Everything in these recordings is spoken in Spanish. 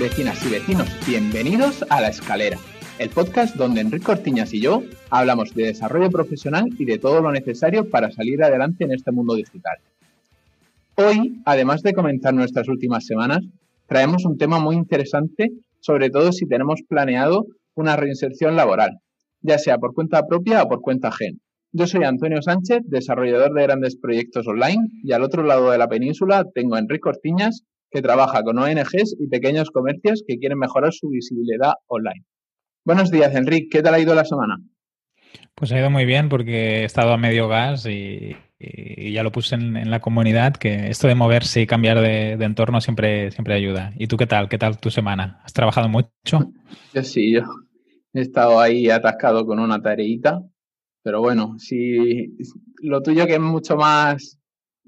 Vecinas y vecinos. Bienvenidos a La Escalera, el podcast donde Enrique Cortiñas y yo hablamos de desarrollo profesional y de todo lo necesario para salir adelante en este mundo digital. Hoy, además de comentar nuestras últimas semanas, traemos un tema muy interesante, sobre todo si tenemos planeado una reinserción laboral, ya sea por cuenta propia o por cuenta ajena. Yo soy Antonio Sánchez, desarrollador de grandes proyectos online, y al otro lado de la península tengo a Enrique Cortiñas, que trabaja con ONGs y pequeños comercios que quieren mejorar su visibilidad online. Buenos días, Enrique. ¿Qué tal ha ido la semana? Pues ha ido muy bien porque he estado a medio gas y, ya lo puse en, la comunidad que esto de moverse y cambiar de, entorno siempre, siempre ayuda. ¿Y tú qué tal? ¿Qué tal tu semana? ¿Has trabajado mucho? Yo sí, yo he estado ahí atascado con una tareita, pero bueno, si lo tuyo que es mucho más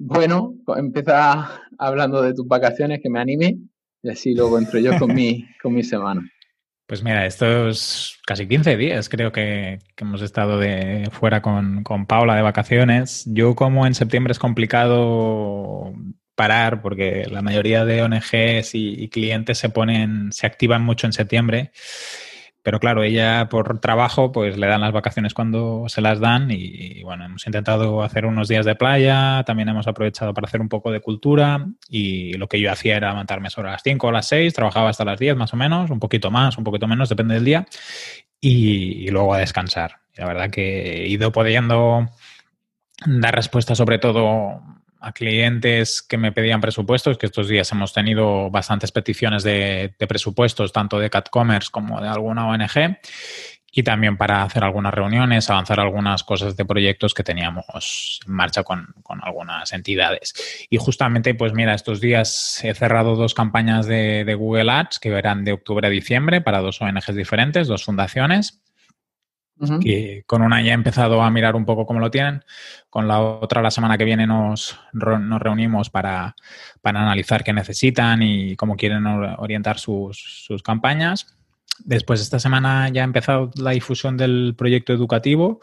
bueno, empieza hablando de tus vacaciones, que me anime, y así luego entro yo con mi, con mi semana. Pues mira, estos casi 15 días creo que, hemos estado de fuera con, con, Paula de vacaciones. Yo como en septiembre es complicado parar porque la mayoría de ONGs y, y clientes se ponen, se activan mucho en septiembre pero claro, ella por trabajo pues le dan las vacaciones cuando se las dan y, bueno, hemos intentado hacer unos días de playa, también hemos aprovechado para hacer un poco de cultura y lo que yo hacía era levantarme sobre las 5 o las 6, trabajaba hasta las 10 más o menos, un poquito más, un poquito menos, depende del día, y, luego a descansar. La verdad que he ido pudiendo dar respuesta sobre todo a clientes que me pedían presupuestos, que estos días hemos tenido bastantes peticiones de, presupuestos, tanto de CatCommerce como de alguna ONG, y también para hacer algunas reuniones, avanzar algunas cosas de proyectos que teníamos en marcha con, algunas entidades. Y justamente, pues mira, estos días he cerrado dos campañas de, de Google Ads que verán de octubre a diciembre para dos ONGs diferentes, dos fundaciones que con una ya he empezado a mirar un poco cómo lo tienen. Con la otra, la semana que viene, nos, nos reunimos para, analizar qué necesitan y cómo quieren orientar sus, sus campañas. Después, esta semana ya ha empezado la difusión del proyecto educativo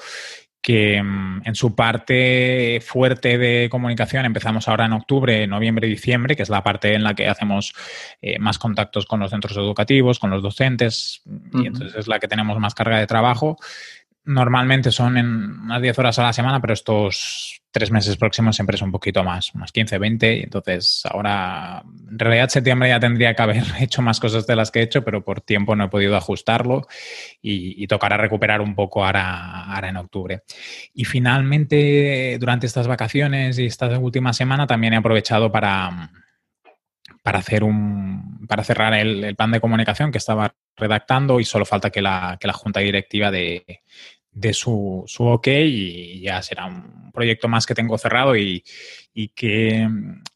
que mm, en su parte fuerte de comunicación empezamos ahora en octubre, noviembre y diciembre, que es la parte en la que hacemos eh, más contactos con los centros educativos, con los docentes, y entonces es la que tenemos más carga de trabajo. Normalmente son en unas 10 horas a la semana, pero estos tres meses próximos siempre es un poquito más, unas 15, 20. Y entonces ahora, en realidad septiembre ya tendría que haber hecho más cosas de las que he hecho, pero por tiempo no he podido ajustarlo y, tocará recuperar un poco ahora, ahora en octubre. Y finalmente, durante estas vacaciones y esta última semana, también he aprovechado para para hacer un para cerrar el, el, plan de comunicación que estaba redactando y solo falta que la, que la junta directiva de, de su, su, ok y ya será un proyecto más que tengo cerrado y, y, que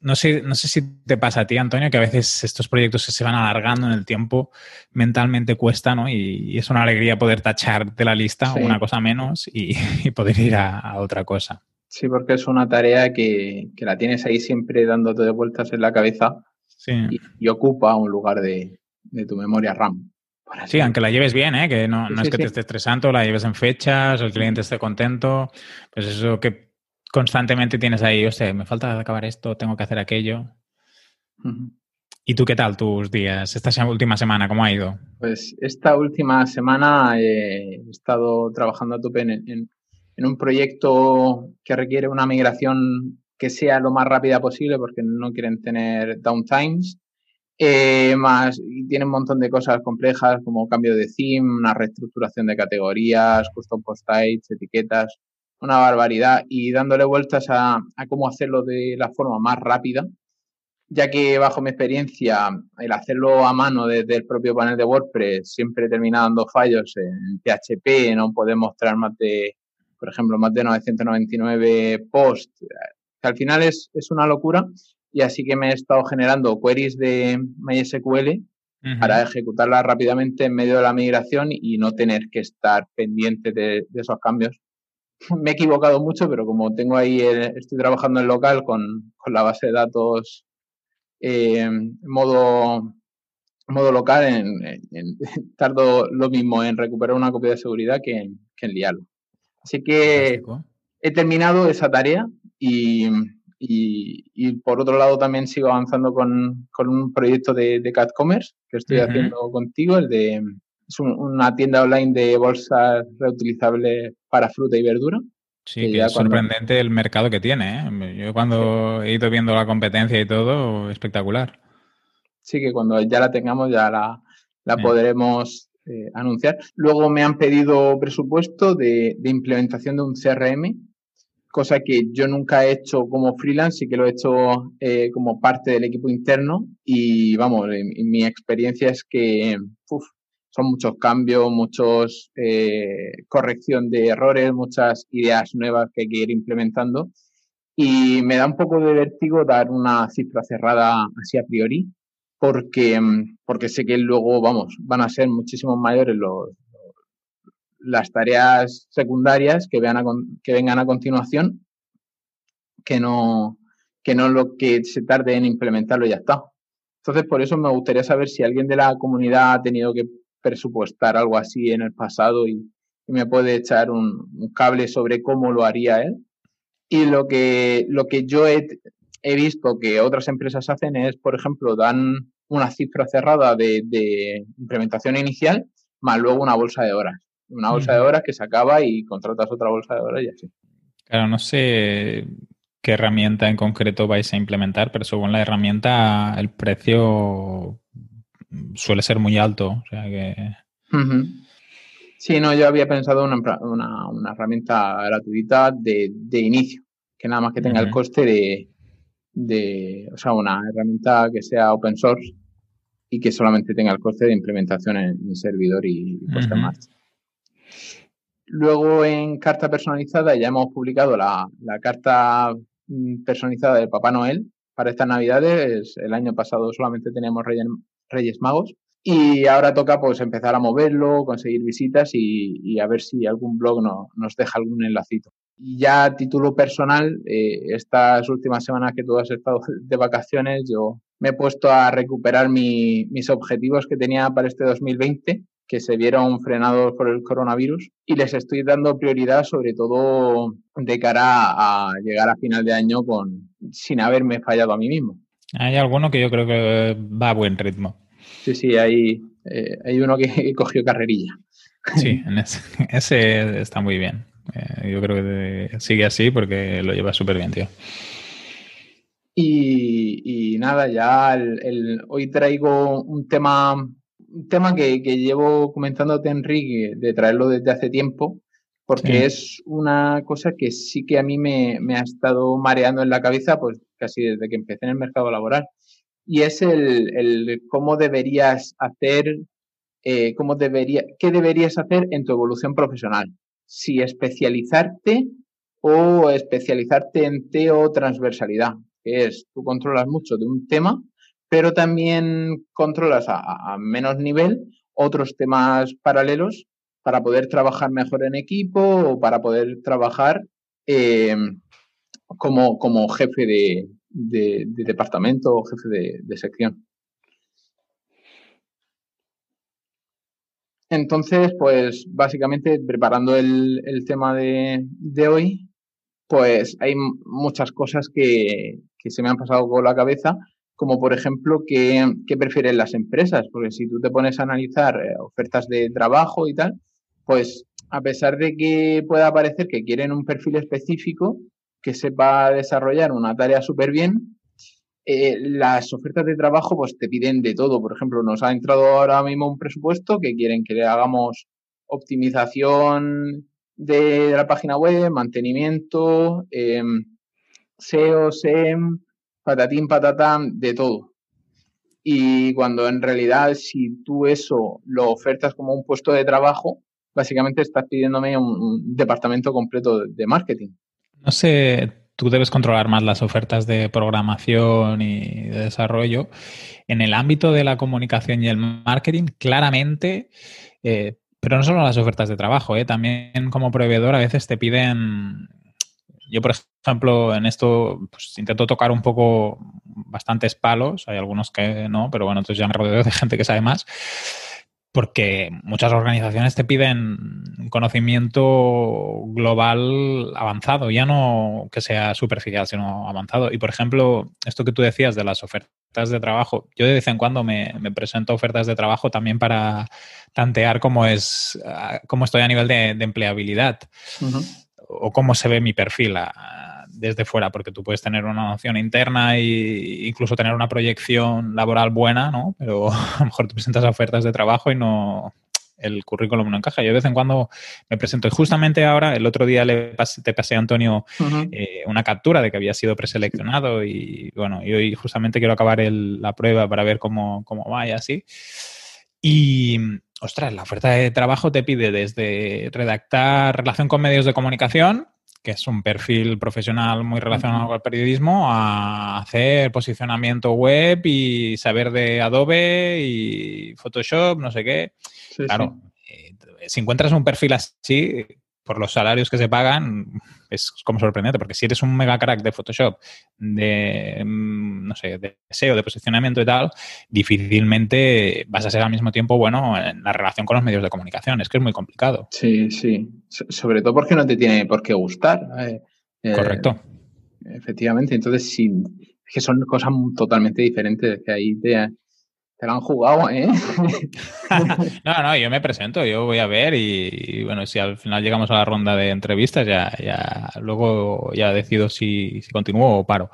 no sé, no sé si te pasa a ti, Antonio, que a veces estos proyectos se van alargando en el tiempo, mentalmente cuesta, ¿no? Y, es una alegría poder tachar de la lista una cosa menos y, poder ir a, otra cosa. Sí, porque es una tarea que, que, la tienes ahí siempre dándote de vueltas en la cabeza y, ocupa un lugar de, de tu memoria RAM. Sí, aunque la lleves bien, ¿eh? que no, no es que te esté estresando, la lleves en fechas, el cliente esté contento, pues eso que constantemente tienes ahí, o sea, me falta acabar esto, tengo que hacer aquello. ¿Y tú qué tal tus días? Esta última semana, ¿cómo ha ido? Pues esta última semana he estado trabajando a tope en, en, en un proyecto que requiere una migración que sea lo más rápida posible porque no quieren tener downtimes eh, más, y tiene un montón de cosas complejas como cambio de theme, una reestructuración de categorías, custom post types, etiquetas, una barbaridad y dándole vueltas a, cómo hacerlo de la forma más rápida, ya que bajo mi experiencia el hacerlo a mano desde el propio panel de WordPress siempre termina dando fallos en PHP, no podemos mostrar más de, por ejemplo, más de 999 posts, que al final es, es una locura y así que me he estado generando queries de MySQL para ejecutarlas rápidamente en medio de la migración y no tener que estar pendiente de, esos cambios. me he equivocado mucho, pero como tengo ahí, estoy trabajando en local con, la base de datos eh, modo, modo local, en, tardo lo mismo en recuperar una copia de seguridad que en, que en liarlo. Así que he terminado esa tarea y, Y, por otro lado también sigo avanzando con, un proyecto de, de Cat Commerce que estoy haciendo contigo, el de es una tienda online de bolsas reutilizables para fruta y verdura. Sí, que, es sorprendente el mercado que tiene. ¿eh? Yo cuando he ido viendo la competencia y todo, espectacular. Sí, que cuando ya la tengamos ya la, la podremos eh, anunciar. Luego me han pedido presupuesto de, de, implementación de un CRM, cosa que yo nunca he hecho como freelance, y que lo he hecho eh, como parte del equipo interno. Y vamos, mi experiencia es que son muchos cambios, muchos eh, corrección de errores, muchas ideas nuevas que hay que ir implementando. Y me da un poco de vértigo dar una cifra cerrada así a priori, porque, porque sé que luego, vamos, van a ser muchísimo mayores los, las tareas secundarias que, vean que vengan a continuación que no, que no lo que se tarde en implementarlo ya está. Entonces, por eso me gustaría saber si alguien de la comunidad ha tenido que presupuestar algo así en el pasado y, me puede echar un, cable sobre cómo lo haría él. Y lo que, lo que yo he visto que otras empresas hacen es, por ejemplo, dan una cifra cerrada de, implementación inicial, más luego una bolsa de horas. Una bolsa de horas que se acaba y contratas otra bolsa de horas y así. Claro, no sé qué herramienta en concreto vais a implementar, pero según la herramienta el precio suele ser muy alto. O sea que... Sí, no, yo había pensado una, una, herramienta gratuita de, inicio, que nada más que tenga el coste de, de, o sea, una herramienta que sea open source y que solamente tenga el coste de implementación en, servidor y puesta en marcha. Luego en carta personalizada ya hemos publicado la, carta mm, personalizada de Papá Noel para estas navidades. El año pasado solamente teníamos Reyes, Magos y ahora toca pues empezar a moverlo, conseguir visitas y, a ver si algún blog nos deja algún enlacito. Y ya a título personal, eh, estas últimas semanas que tú has estado de vacaciones, yo me he puesto a recuperar mis objetivos que tenía para este 2020, que se vieron frenados por el coronavirus, y les estoy dando prioridad sobre todo de cara a llegar a final de año con, sin haberme fallado a mí mismo. Hay alguno que yo creo que va a buen ritmo. Sí, sí, hay, eh, hay uno que cogió carrerilla. Sí, ese está muy bien. Eh, yo creo que sigue así porque lo lleva súper bien, tío. Y, nada, ya el, hoy traigo un tema, tema que, llevo comentándote, Enrique, de traerlo desde hace tiempo, porque es una cosa que sí que a mí me, ha estado mareando en la cabeza, pues casi desde que empecé en el mercado laboral. Y es el, cómo deberías hacer, eh, cómo debería, qué deberías hacer en tu evolución profesional si especializarte o especializarte en teo transversalidad, que es tú controlas mucho de un tema, pero también controlas a, menos nivel otros temas paralelos para poder trabajar mejor en equipo o para poder trabajar eh, como, como, jefe de, departamento o jefe de sección. Entonces, pues básicamente preparando el, tema de, hoy, pues hay muchas cosas que, se me han pasado por la cabeza, como por ejemplo, ¿qué, prefieren las empresas? Porque si tú te pones a analizar eh, ofertas de trabajo y tal, pues a pesar de que pueda parecer que quieren un perfil específico que sepa desarrollar una tarea súper bien, eh, las ofertas de trabajo pues te piden de todo. Por ejemplo, nos ha entrado ahora mismo un presupuesto que quieren que le hagamos optimización de la página web, mantenimiento, em, SEO, SEM, patatín, patatán, de todo. Y cuando en realidad si tú eso lo ofertas como un puesto de trabajo, básicamente estás pidiéndome un departamento completo de marketing. No sé, tú debes controlar más las ofertas de programación y de desarrollo. En el ámbito de la comunicación y el marketing, claramente, eh, pero no solo las ofertas de trabajo, eh, también como proveedor a veces te piden, yo por ejemplo en esto pues, intento tocar un poco bastantes palos, hay algunos que no, pero bueno, entonces ya me rodeo de gente que sabe más. porque muchas organizaciones te piden conocimiento global avanzado, ya no que sea superficial, sino avanzado. Y por ejemplo, esto que tú decías de las ofertas de trabajo, yo de vez en cuando me, presento ofertas de trabajo también para tantear cómo es, ah, cómo estoy a nivel de, empleabilidad o cómo se ve mi perfil desde fuera, porque tú puedes tener una noción interna e incluso tener una proyección laboral buena, ¿no? Pero a lo mejor te presentas ofertas de trabajo y no el currículum no encaja. Yo de vez en cuando me presento. Y justamente ahora, el otro día le te pasé a Antonio eh, una captura de que había sido preseleccionado y bueno, y hoy justamente quiero acabar la prueba para ver cómo, cómo va y así. Y, ostras, la oferta de trabajo te pide desde redactar relación con medios de comunicación, que es un perfil profesional muy relacionado con el periodismo, a hacer posicionamiento web y saber de Adobe y Photoshop, no sé qué. claro, eh, si encuentras un perfil así, por los salarios que se pagan, es como sorprendente, porque si eres un mega crack de Photoshop, de, mm, no sé, de SEO, de posicionamiento y tal, difícilmente vas a ser al mismo tiempo bueno en la relación con los medios de comunicación. Es que es muy complicado. Sí, sí. Sobre todo porque no te tiene por qué gustar. Eh, eh, Correcto. Efectivamente. Entonces, sí, es que son cosas totalmente diferentes. Que ahí te, te lo han jugado, ¿eh? no, no, yo me presento, yo voy a ver y, bueno, si al final llegamos a la ronda de entrevistas, ya, ya luego ya decido si, continúo o paro.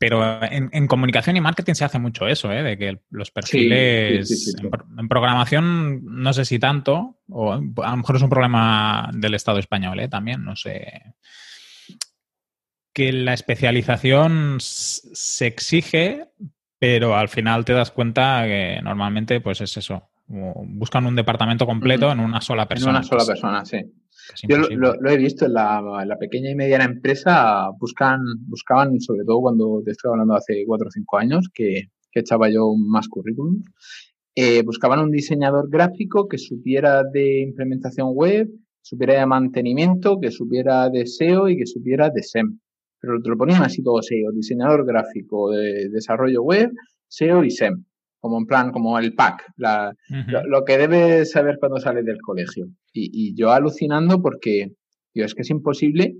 Pero en, comunicación y marketing se hace mucho eso, ¿eh? de que los perfiles en, programación no sé si tanto, o a lo mejor es un problema del Estado español ¿eh? también, no sé. Que la especialización se exige, pero al final te das cuenta que normalmente pues es eso. Buscan un departamento completo en una sola persona. En una sola persona, sí. Yo lo, he visto en la, pequeña y mediana empresa, buscan, buscaban, sobre todo cuando te estoy hablando hace cuatro o cinco años, que, echaba yo más currículum, eh, buscaban un diseñador gráfico que supiera de implementación web, supiera de mantenimiento, que supiera de SEO y que supiera de SEM pero te lo ponían así todo SEO, diseñador gráfico de desarrollo web, SEO y SEM, como en plan, como el pack, lo, que debes saber cuando sales del colegio. Y, yo alucinando porque, tío, es que es imposible,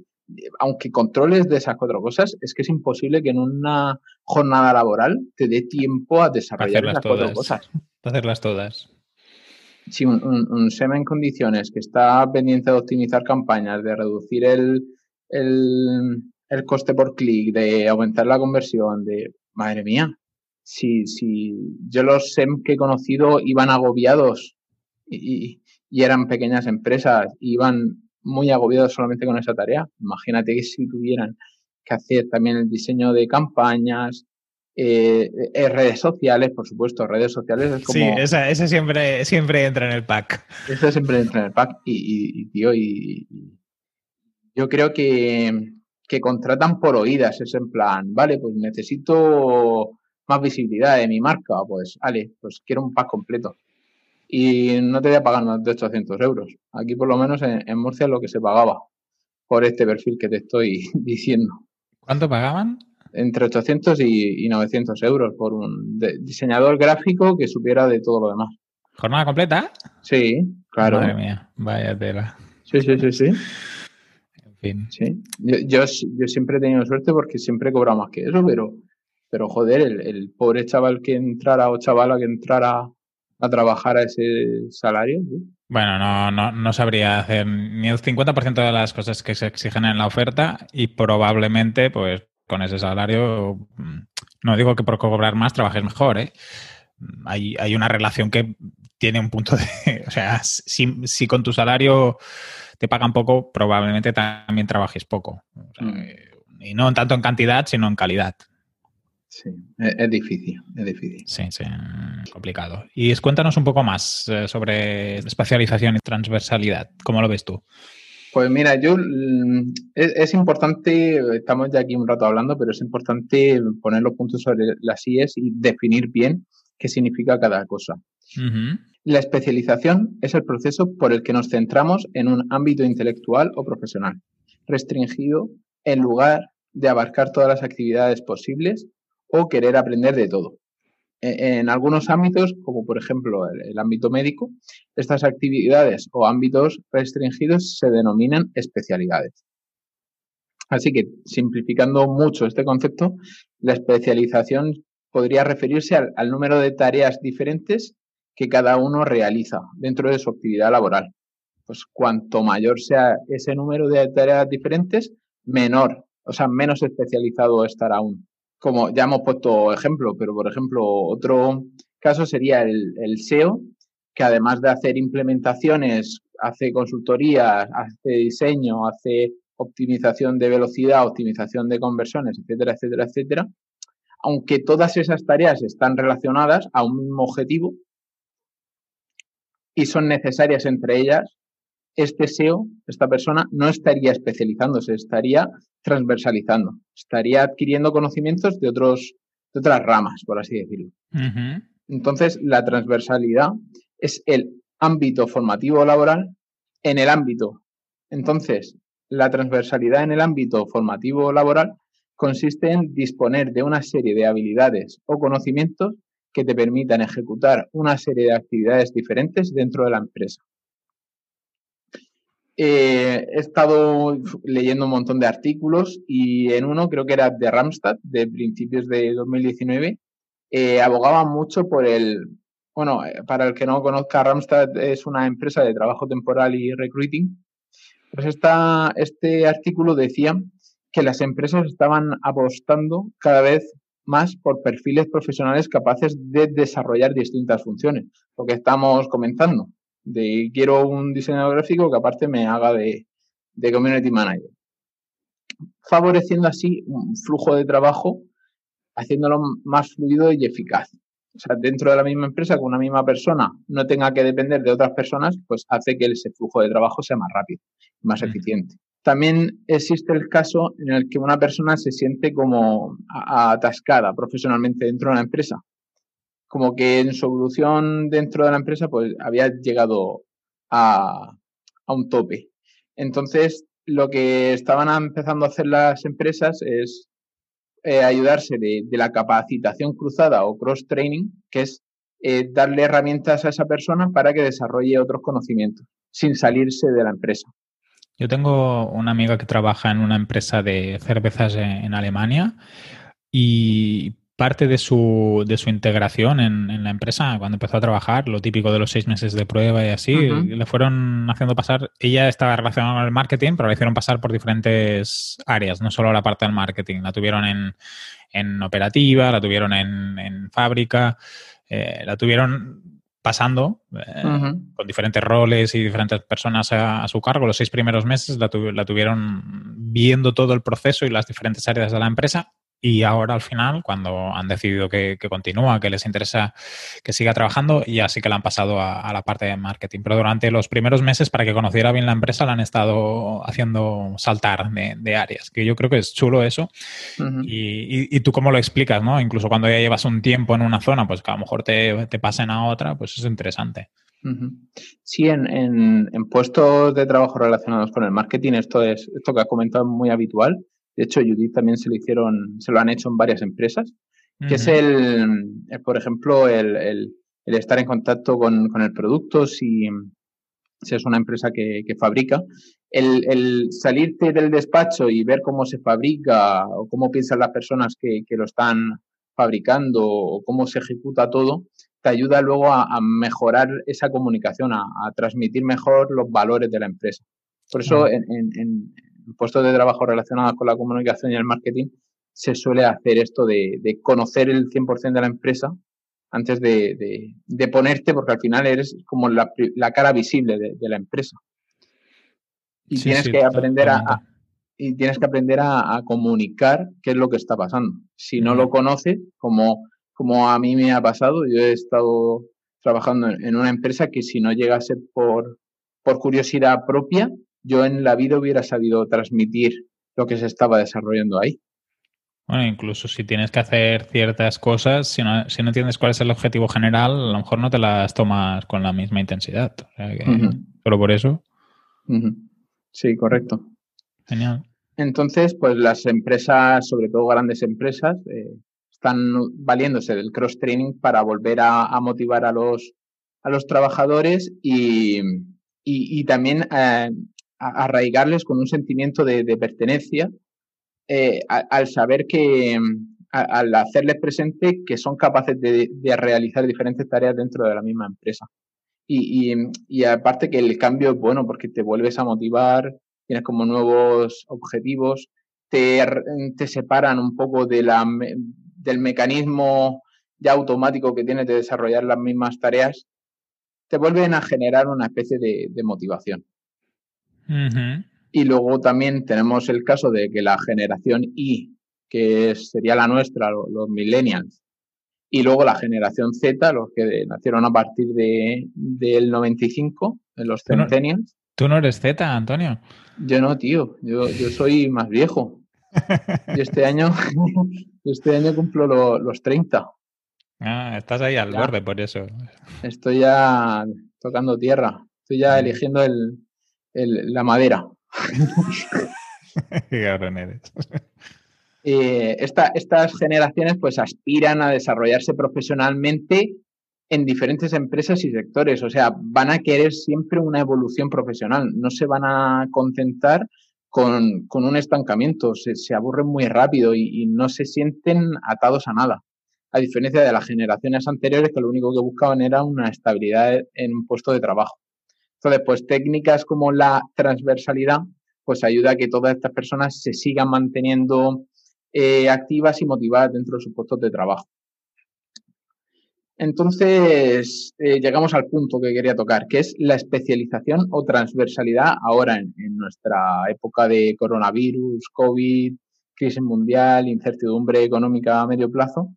aunque controles de esas cuatro cosas, es que es imposible que en una jornada laboral te dé tiempo a desarrollar esas cuatro cosas. hacerlas todas. Sí, un, un, SEM en condiciones que está pendiente de optimizar campañas, de reducir el, el coste por clic, de aumentar la conversión, de, madre mía, si, si yo los SEM que he conocido iban agobiados y, y eran pequeñas empresas, iban muy agobiados solamente con esa tarea. Imagínate que si tuvieran que hacer también el diseño de campañas, eh, eh, redes sociales, por supuesto, redes sociales es como... Sí, esa, esa siempre, siempre entra en el pack. Esa siempre entra en el pack y, y tío, y, yo creo que, que contratan por oídas, es en plan, vale, pues necesito más visibilidad de mi marca, pues, vale, pues quiero un pack completo. Y no te voy a pagar más de 800 euros. Aquí por lo menos en, Murcia es lo que se pagaba por este perfil que te estoy diciendo. ¿Cuánto pagaban? Entre 800 y, 900 euros por un diseñador gráfico que supiera de todo lo demás. ¿Jornada completa? Sí, claro. Madre mía, vaya tela. Sí, sí, sí, sí. Sí, yo, yo, siempre he tenido suerte porque siempre he cobrado más que eso, pero, pero joder, el, pobre chaval que entrara o chavala que entrara a trabajar a ese salario. Bueno, no, no, no sabría hacer ni el 50% de las cosas que se exigen en la oferta y probablemente, pues, con ese salario, mm, no digo que por cobrar más trabajes mejor, ¿eh? Hay, hay una relación que tiene un punto de... O sea, si, si con tu salario te pagan poco, probablemente también trabajes poco. Mm. Y no tanto en cantidad, sino en calidad. Sí, es, difícil, es difícil. Sí, sí, complicado. Y cuéntanos un poco más eh, sobre especialización y transversalidad. ¿Cómo lo ves tú? Pues mira, yo mm, es, importante, estamos ya aquí un rato hablando, pero es importante poner los puntos sobre las IES y definir bien qué significa cada cosa. La especialización es el proceso por el que nos centramos en un ámbito intelectual o profesional, restringido en lugar de abarcar todas las actividades posibles o querer aprender de todo. e, en algunos ámbitos, como por ejemplo el, ámbito médico, estas actividades o ámbitos restringidos se denominan especialidades. Así que, simplificando mucho este concepto, la especialización podría referirse al, número de tareas diferentes que cada uno realiza dentro de su actividad laboral. Pues cuanto mayor sea ese número de tareas diferentes, menor, o sea, menos especializado estará uno como ya hemos puesto ejemplo, pero por ejemplo, otro caso sería el, SEO, que además de hacer implementaciones, hace consultoría, hace diseño, hace optimización de velocidad, optimización de conversiones, etcétera, etcétera, etcétera. Aunque todas esas tareas están relacionadas a un mismo objetivo y son necesarias entre ellas, este SEO, esta persona, no estaría especializándose, estaría transversalizando, estaría adquiriendo conocimientos de, otros, de otras ramas, por así decirlo. Entonces, la transversalidad es el ámbito formativo laboral en el ámbito. Entonces, la transversalidad en el ámbito formativo laboral consiste en disponer de una serie de habilidades o conocimientos que te permitan ejecutar una serie de actividades diferentes dentro de la empresa. Eh, he estado leyendo un montón de artículos y en uno, creo que era de Ramstad, de principios de 2019, eh, abogaba mucho por el, bueno, eh, para el que no conozca, Ramstad es una empresa de trabajo temporal y recruiting. Pues esta, este artículo decía que las empresas estaban apostando cada vez más por perfiles profesionales capaces de desarrollar distintas funciones, lo que estamos comentando de quiero un diseñador gráfico que aparte me haga de, community manager. Favoreciendo así un flujo de trabajo, haciéndolo más fluido y eficaz. O sea, dentro de la misma empresa, con una misma persona no tenga que depender de otras personas, pues hace que ese flujo de trabajo sea más rápido y más eficiente. También existe el caso en el que una persona se siente como atascada profesionalmente dentro de la empresa como que en su evolución dentro de la empresa pues había llegado a, un tope. Entonces, lo que estaban empezando a hacer las empresas es eh, ayudarse de, la capacitación cruzada o cross-training, que es eh, darle herramientas a esa persona para que desarrolle otros conocimientos sin salirse de la empresa. Yo tengo una amiga que trabaja en una empresa de cervezas en Alemania y parte de su, de su integración en, la empresa, cuando empezó a trabajar, lo típico de los seis meses de prueba y así, le fueron haciendo pasar, ella estaba relacionada con el marketing, pero la hicieron pasar por diferentes áreas, no solo la parte del marketing, la tuvieron en, en operativa, la tuvieron en, en fábrica, eh, la tuvieron pasando eh, con diferentes roles y diferentes personas a, su cargo. Los seis primeros meses la, la, tuvieron viendo todo el proceso y las diferentes áreas de la empresa y ahora al final, cuando han decidido que, continúa, que les interesa que siga trabajando, ya sí que la han pasado a, la parte de marketing. Pero durante los primeros meses, para que conociera bien la empresa, la han estado haciendo saltar de, áreas, que yo creo que es chulo eso. y, tú cómo lo explicas, ¿no? Incluso cuando ya llevas un tiempo en una zona, pues que a lo mejor te, pasen a otra, pues es interesante. Sí, en, en, puestos de trabajo relacionados con el marketing, esto es esto que has comentado es muy habitual. De hecho, Judith también se lo hicieron, se lo han hecho en varias empresas, que es el, por ejemplo, el, estar en contacto con, el producto, si, es una empresa que, fabrica, el, salirte del despacho y ver cómo se fabrica o cómo piensan las personas que, lo están fabricando o cómo se ejecuta todo, te ayuda luego a, mejorar esa comunicación, a, transmitir mejor los valores de la empresa. Por eso, en, puestos de trabajo relacionados con la comunicación y el marketing, se suele hacer esto de, conocer el 100% de la empresa antes de, ponerte, porque al final eres como la, cara visible de, la empresa. Y tienes que aprender a, y tienes que aprender a, comunicar qué es lo que está pasando. Si no lo conoces, como, como a mí me ha pasado, yo he estado trabajando en, una empresa que si no llegase por, por curiosidad propia, yo en la vida hubiera sabido transmitir lo que se estaba desarrollando ahí. Bueno, incluso si tienes que hacer ciertas cosas, si no, si no entiendes cuál es el objetivo general, a lo mejor no te las tomas con la misma intensidad. Solo por eso. Sí, correcto. Genial. Entonces, pues las empresas, sobre todo grandes empresas, eh, están valiéndose del cross training para volver a, motivar a los, a los trabajadores y, y, también eh, arraigarles con un sentimiento de, pertenencia eh, al saber que al hacerles presente que son capaces de, realizar diferentes tareas dentro de la misma empresa. Y, y, aparte que el cambio es bueno porque te vuelves a motivar, tienes como nuevos objetivos, te, te separan un poco de la, del mecanismo ya automático que tienes de desarrollar las mismas tareas, te vuelven a generar una especie de, motivación. Y luego también tenemos el caso de que la generación I, que sería la nuestra, los, millennials, y luego la generación Z, los que nacieron a partir de, del 95, en los centennials. ¿Tú no eres Z, Antonio? Yo no, tío. Yo, yo soy más viejo. Y este año, este año cumplo los 30. Ah, estás ahí al borde por eso. Estoy ya tocando tierra. Estoy ya eligiendo el, la madera. Qué cabrón eres. Eh, estas generaciones pues aspiran a desarrollarse profesionalmente en diferentes empresas y sectores. O sea, van a querer siempre una evolución profesional. No se van a contentar con, un estancamiento. Se, aburren muy rápido y, no se sienten atados a nada. A diferencia de las generaciones anteriores que lo único que buscaban era una estabilidad en un puesto de trabajo. Entonces, pues técnicas como la transversalidad, pues ayuda a que todas estas personas se sigan manteniendo eh, activas y motivadas dentro de sus puestos de trabajo. Entonces, eh, llegamos al punto que quería tocar, que es la especialización o transversalidad ahora en, nuestra época de coronavirus, COVID, crisis mundial, incertidumbre económica a medio plazo.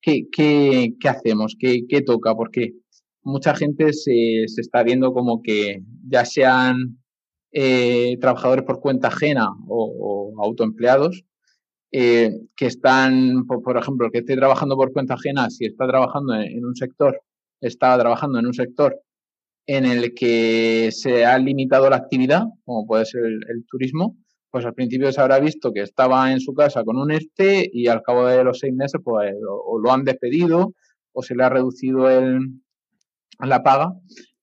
¿Qué, hacemos? ¿Qué, toca? Porque mucha gente se, está viendo como que ya sean eh, trabajadores por cuenta ajena o autoempleados, eh, que están, por, ejemplo, que esté trabajando por cuenta ajena, si está trabajando en, un sector, está trabajando en un sector en el que se ha limitado la actividad, como puede ser el, turismo, pues al principio se habrá visto que estaba en su casa con un ERTE y al cabo de los seis meses pues o, lo han despedido o se le ha reducido el, la paga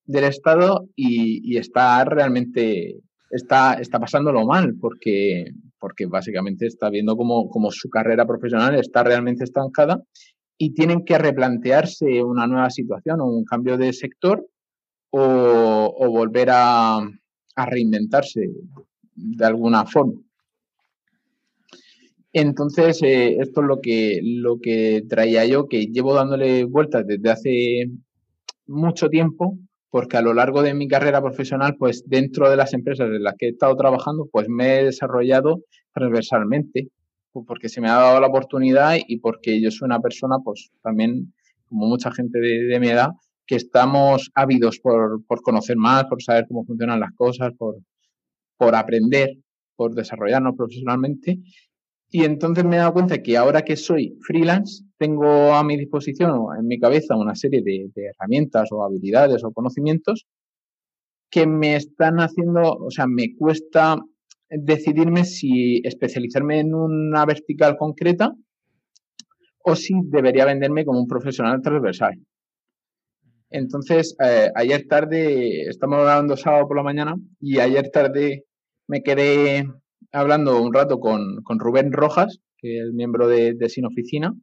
del Estado y, está realmente está, está pasándolo mal porque, porque básicamente está viendo como, su carrera profesional está realmente estancada y tienen que replantearse una nueva situación o un cambio de sector o, volver a, reinventarse de alguna forma. Entonces, eh, esto es lo que, lo que traía yo, que llevo dándole vueltas desde hace mucho tiempo porque a lo largo de mi carrera profesional, pues dentro de las empresas en las que he estado trabajando, pues me he desarrollado transversalmente, pues, porque se me ha dado la oportunidad y porque yo soy una persona, pues también, como mucha gente de, mi edad, que estamos ávidos por, conocer más, por saber cómo funcionan las cosas, por, por aprender, por desarrollarnos profesionalmente. Y entonces me he dado cuenta que ahora que soy freelance, tengo a mi disposición o en mi cabeza una serie de, herramientas o habilidades o conocimientos que me están haciendo, o sea, me cuesta decidirme si especializarme en una vertical concreta o si debería venderme como un profesional transversal. Entonces, eh, ayer tarde, estamos hablando sábado por la mañana, y ayer tarde me quedé hablando un rato con, Rubén Rojas, que es miembro de, de Sin Oficina,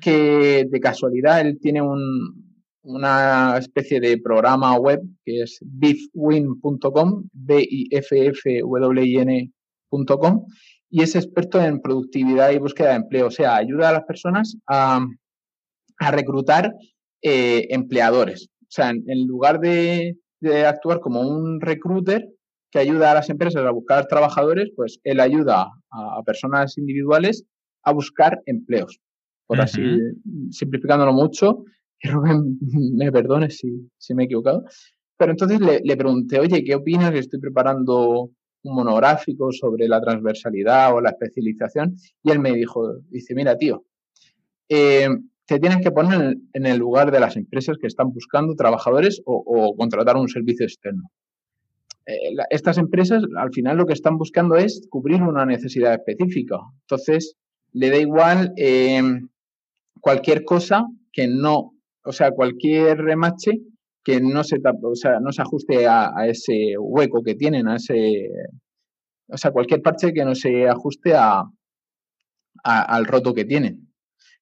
que de casualidad él tiene una especie de programa web que es bifwin.com, b i f f w i n.com, y es experto en productividad y búsqueda de empleo. O sea, ayuda a las personas a, reclutar eh, empleadores. O sea, en, lugar de, de, actuar como un recruiter, que ayuda a las empresas a buscar trabajadores, pues él ayuda a, personas individuales a buscar empleos. Por así, simplificándolo mucho, que Rubén me perdone si, si me he equivocado. Pero entonces le, pregunté, oye, ¿qué opinas? Estoy preparando un monográfico sobre la transversalidad o la especialización. Y él me dijo, dice, mira, tío, eh, te tienes que poner en el lugar de las empresas que están buscando trabajadores o contratar un servicio externo. Eh, estas empresas al final lo que están buscando es cubrir una necesidad específica. Entonces, le da igual eh, cualquier cosa que no, o sea, cualquier remache que no se, o sea, no se ajuste a, ese hueco que tienen, a ese, o sea, cualquier parche que no se ajuste a, al roto que tienen.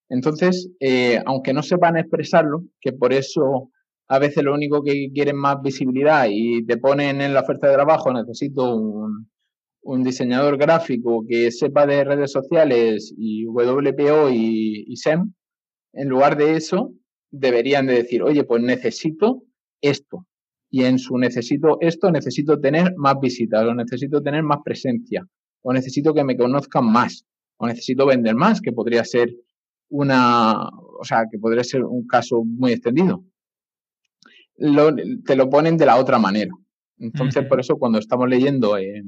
Entonces, eh, aunque no sepan expresarlo, que por eso a veces lo único que quieren más visibilidad y te ponen en la oferta de trabajo, necesito un, un diseñador gráfico que sepa de redes sociales y WPO y, y, SEM, en lugar de eso, deberían de decir, oye, pues necesito esto. Y en su necesito esto, necesito tener más visitas, o necesito tener más presencia, o necesito que me conozcan más, o necesito vender más, que podría ser una, o sea, que podría ser un caso muy extendido. Te lo ponen de la otra manera. Entonces, por eso cuando estamos leyendo eh,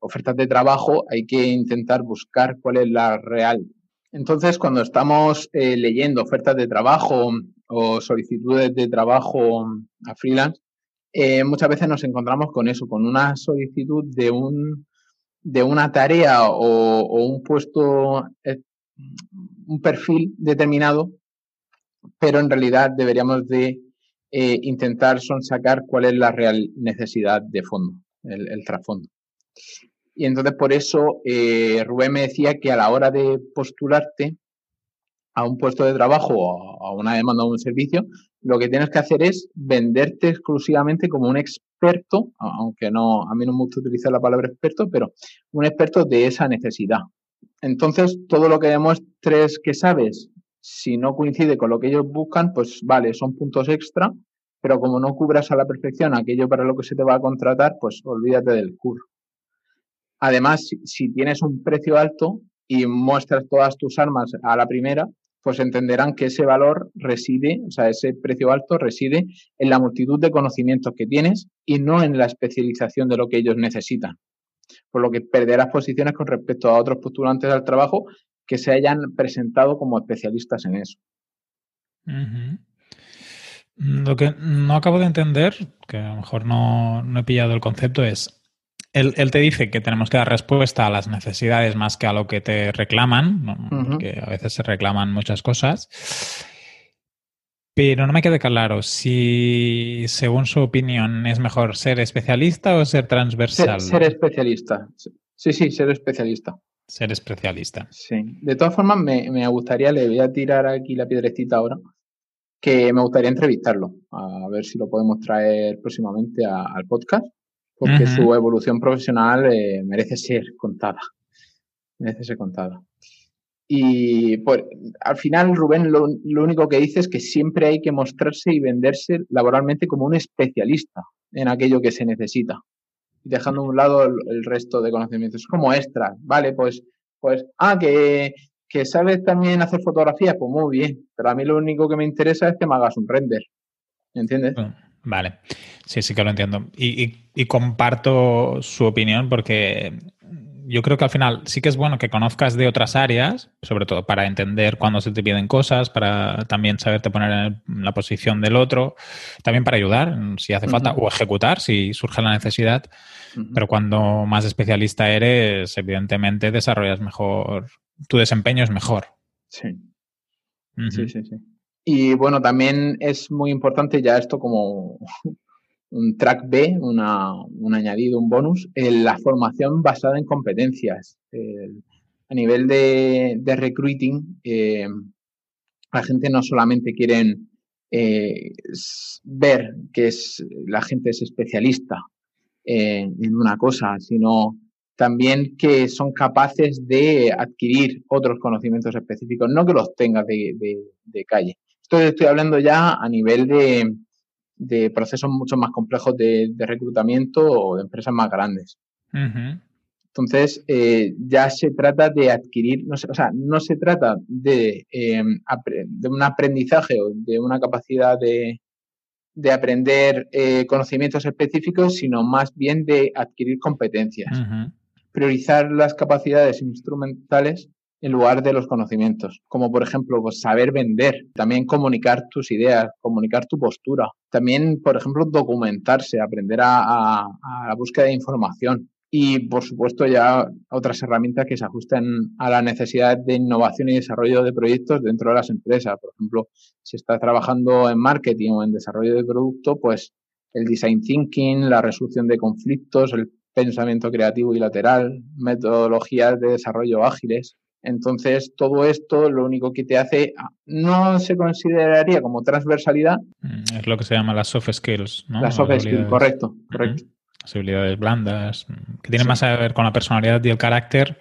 ofertas de trabajo, hay que intentar buscar cuál es la real. Entonces, cuando estamos eh, leyendo ofertas de trabajo o solicitudes de trabajo a freelance, eh, muchas veces nos encontramos con eso, con una solicitud de un de una tarea o, o un puesto un perfil determinado, pero en realidad deberíamos de eh, intentar son sacar cuál es la real necesidad de fondo, el, trasfondo. Y entonces por eso eh, Rubén me decía que a la hora de postularte a un puesto de trabajo o a una demanda o un servicio, lo que tienes que hacer es venderte exclusivamente como un experto, aunque no, a mí no me gusta utilizar la palabra experto, pero un experto de esa necesidad. Entonces, todo lo que demuestres que sabes, si no coincide con lo que ellos buscan, pues vale, son puntos extra, pero como no cubras a la perfección aquello para lo que se te va a contratar, pues olvídate del curro. Además, si, tienes un precio alto y muestras todas tus armas a la primera, pues entenderán que ese valor reside, o sea, ese precio alto reside en la multitud de conocimientos que tienes y no en la especialización de lo que ellos necesitan por lo que perderás posiciones con respecto a otros postulantes al trabajo que se hayan presentado como especialistas en eso. Lo que no acabo de entender, que a lo mejor no, he pillado el concepto, es, él, te dice que tenemos que dar respuesta a las necesidades más que a lo que te reclaman, porque a veces se reclaman muchas cosas. Pero no me queda claro si, según su opinión, es mejor ser especialista o ser transversal. Ser, especialista. Sí, sí, ser especialista. Ser especialista. Sí. De todas formas, me, gustaría, le voy a tirar aquí la piedrecita ahora, que me gustaría entrevistarlo, a ver si lo podemos traer próximamente al podcast, porque su evolución profesional eh, merece ser contada. Merece ser contada. Y pues, al final, Rubén lo, único que dice es que siempre hay que mostrarse y venderse laboralmente como un especialista en aquello que se necesita, dejando a un lado el, resto de conocimientos. Es como extra, ¿vale? Pues, pues ah, que, que sabes también hacer fotografía, pues muy bien, pero a mí lo único que me interesa es que me hagas un render, ¿entiendes? Vale, sí, sí que lo entiendo. y comparto su opinión porque yo creo que al final sí que es bueno que conozcas de otras áreas, sobre todo para entender cuándo se te piden cosas, para también saberte poner en la posición del otro, también para ayudar si hace falta o ejecutar si surge la necesidad. Pero cuando más especialista eres, evidentemente desarrollas mejor, tu desempeño es mejor. Sí. Sí, sí, sí. Y bueno, también es muy importante ya esto como un track B, una, un añadido, un bonus, en la formación basada en competencias. a nivel de, de recruiting, eh, la gente no solamente quiere eh, ver que es, la gente es especialista en una cosa, sino también que son capaces de adquirir otros conocimientos específicos, no que los tengas de, de calle. Esto estoy hablando ya a nivel de, de procesos mucho más complejos de, reclutamiento o de empresas más grandes. Entonces, eh, ya se trata de adquirir, no o sea, no se trata de, em, de un aprendizaje o de una capacidad de, de aprender eh, conocimientos específicos, sino más bien de adquirir competencias. Priorizar las capacidades instrumentales en lugar de los conocimientos, como por ejemplo pues, saber vender, también comunicar tus ideas, comunicar tu postura, también por ejemplo documentarse, aprender a, la búsqueda de información, y, por supuesto, ya otras herramientas que se ajusten a la necesidad de innovación y desarrollo de proyectos dentro de las empresas. Por ejemplo, si estás trabajando en marketing o en desarrollo de producto, pues el design thinking, la resolución de conflictos, el pensamiento creativo y lateral, metodologías de desarrollo ágiles. Entonces, todo esto lo único que te hace no se consideraría como transversalidad. Mm, es lo que se llama las soft skills, ¿no? Las soft skills, correcto, correcto las habilidades blandas, que tienen más a ver con la personalidad y el carácter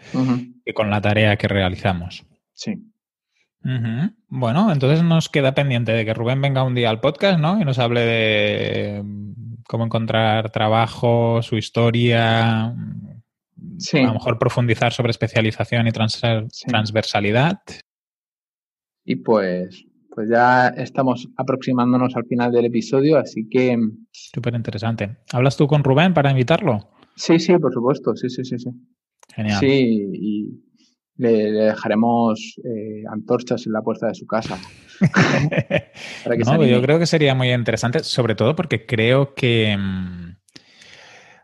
que con la tarea que realizamos. Sí. Bueno, entonces nos queda pendiente de que Rubén venga un día al podcast, ¿no? Y nos hable de cómo encontrar trabajo, su historia, sí. a lo mejor profundizar sobre especialización y transversalidad. Y pues pues ya estamos aproximándonos al final del episodio, así que... Súper interesante. ¿Hablas tú con Rubén para invitarlo? Sí, sí, por supuesto, sí, sí, sí, sí. Genial. Sí, y le, dejaremos eh, antorchas en la puerta de su casa. no, yo creo que sería muy interesante, sobre todo porque creo que mm,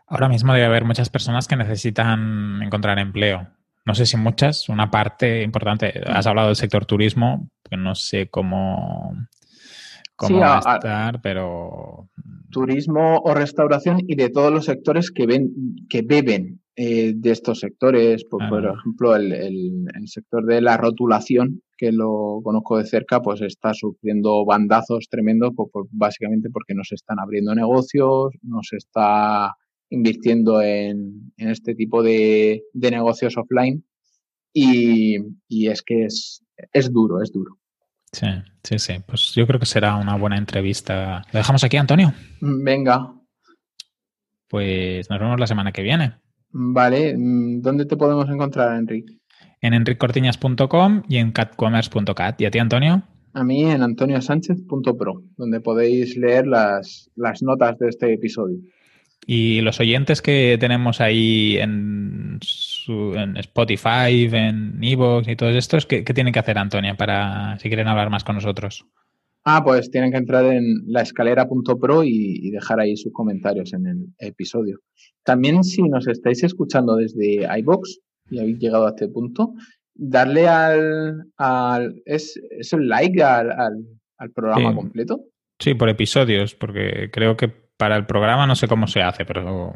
ahora mismo debe haber muchas personas que necesitan encontrar empleo no sé si muchas, una parte importante. Has hablado del sector turismo, que no sé cómo, cómo va a, estar, pero... Turismo o restauración y de todos los sectores que, ven, que beben eh, de estos sectores. Por, ejemplo, el, sector de la rotulación, que lo conozco de cerca, pues está sufriendo bandazos tremendos, pues, pues, básicamente porque no se están abriendo negocios, no se está invirtiendo en, este tipo de, negocios offline y, es que es, es duro, es duro. Sí, sí, sí. Pues yo creo que será una buena entrevista. ¿Lo dejamos aquí, Antonio? Venga. Pues nos vemos la semana que viene. Vale. ¿Dónde te podemos encontrar, Enrique? En enriccortiñas.com y en catcommerce.cat. ¿Y a ti, Antonio? A mí en antoniosánchez.pro, donde podéis leer las, las notas de este episodio. Y los oyentes que tenemos ahí en, Spotify, en Evox y todos estos, ¿qué, tienen que hacer, Antonia, para si quieren hablar más con nosotros? Ah, pues tienen que entrar en laescalera.pro y, y dejar ahí sus comentarios en el episodio. También si nos estáis escuchando desde iBox y habéis llegado a este punto, darle al, al es, es el like al, al, programa completo. Sí, por episodios, porque creo que para el programa no sé cómo se hace, pero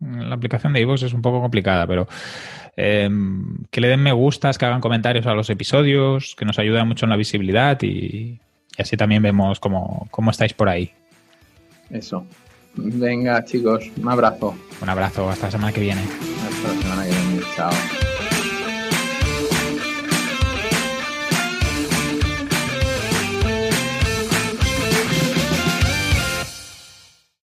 la aplicación de iVoox es un poco complicada, pero em, que le den me gustas, que hagan comentarios a los episodios, que nos ayuda mucho en la visibilidad y, así también vemos cómo, cómo estáis por ahí. Eso. Venga, chicos, un abrazo. Un abrazo, hasta la semana que viene. Hasta la semana que viene, chao.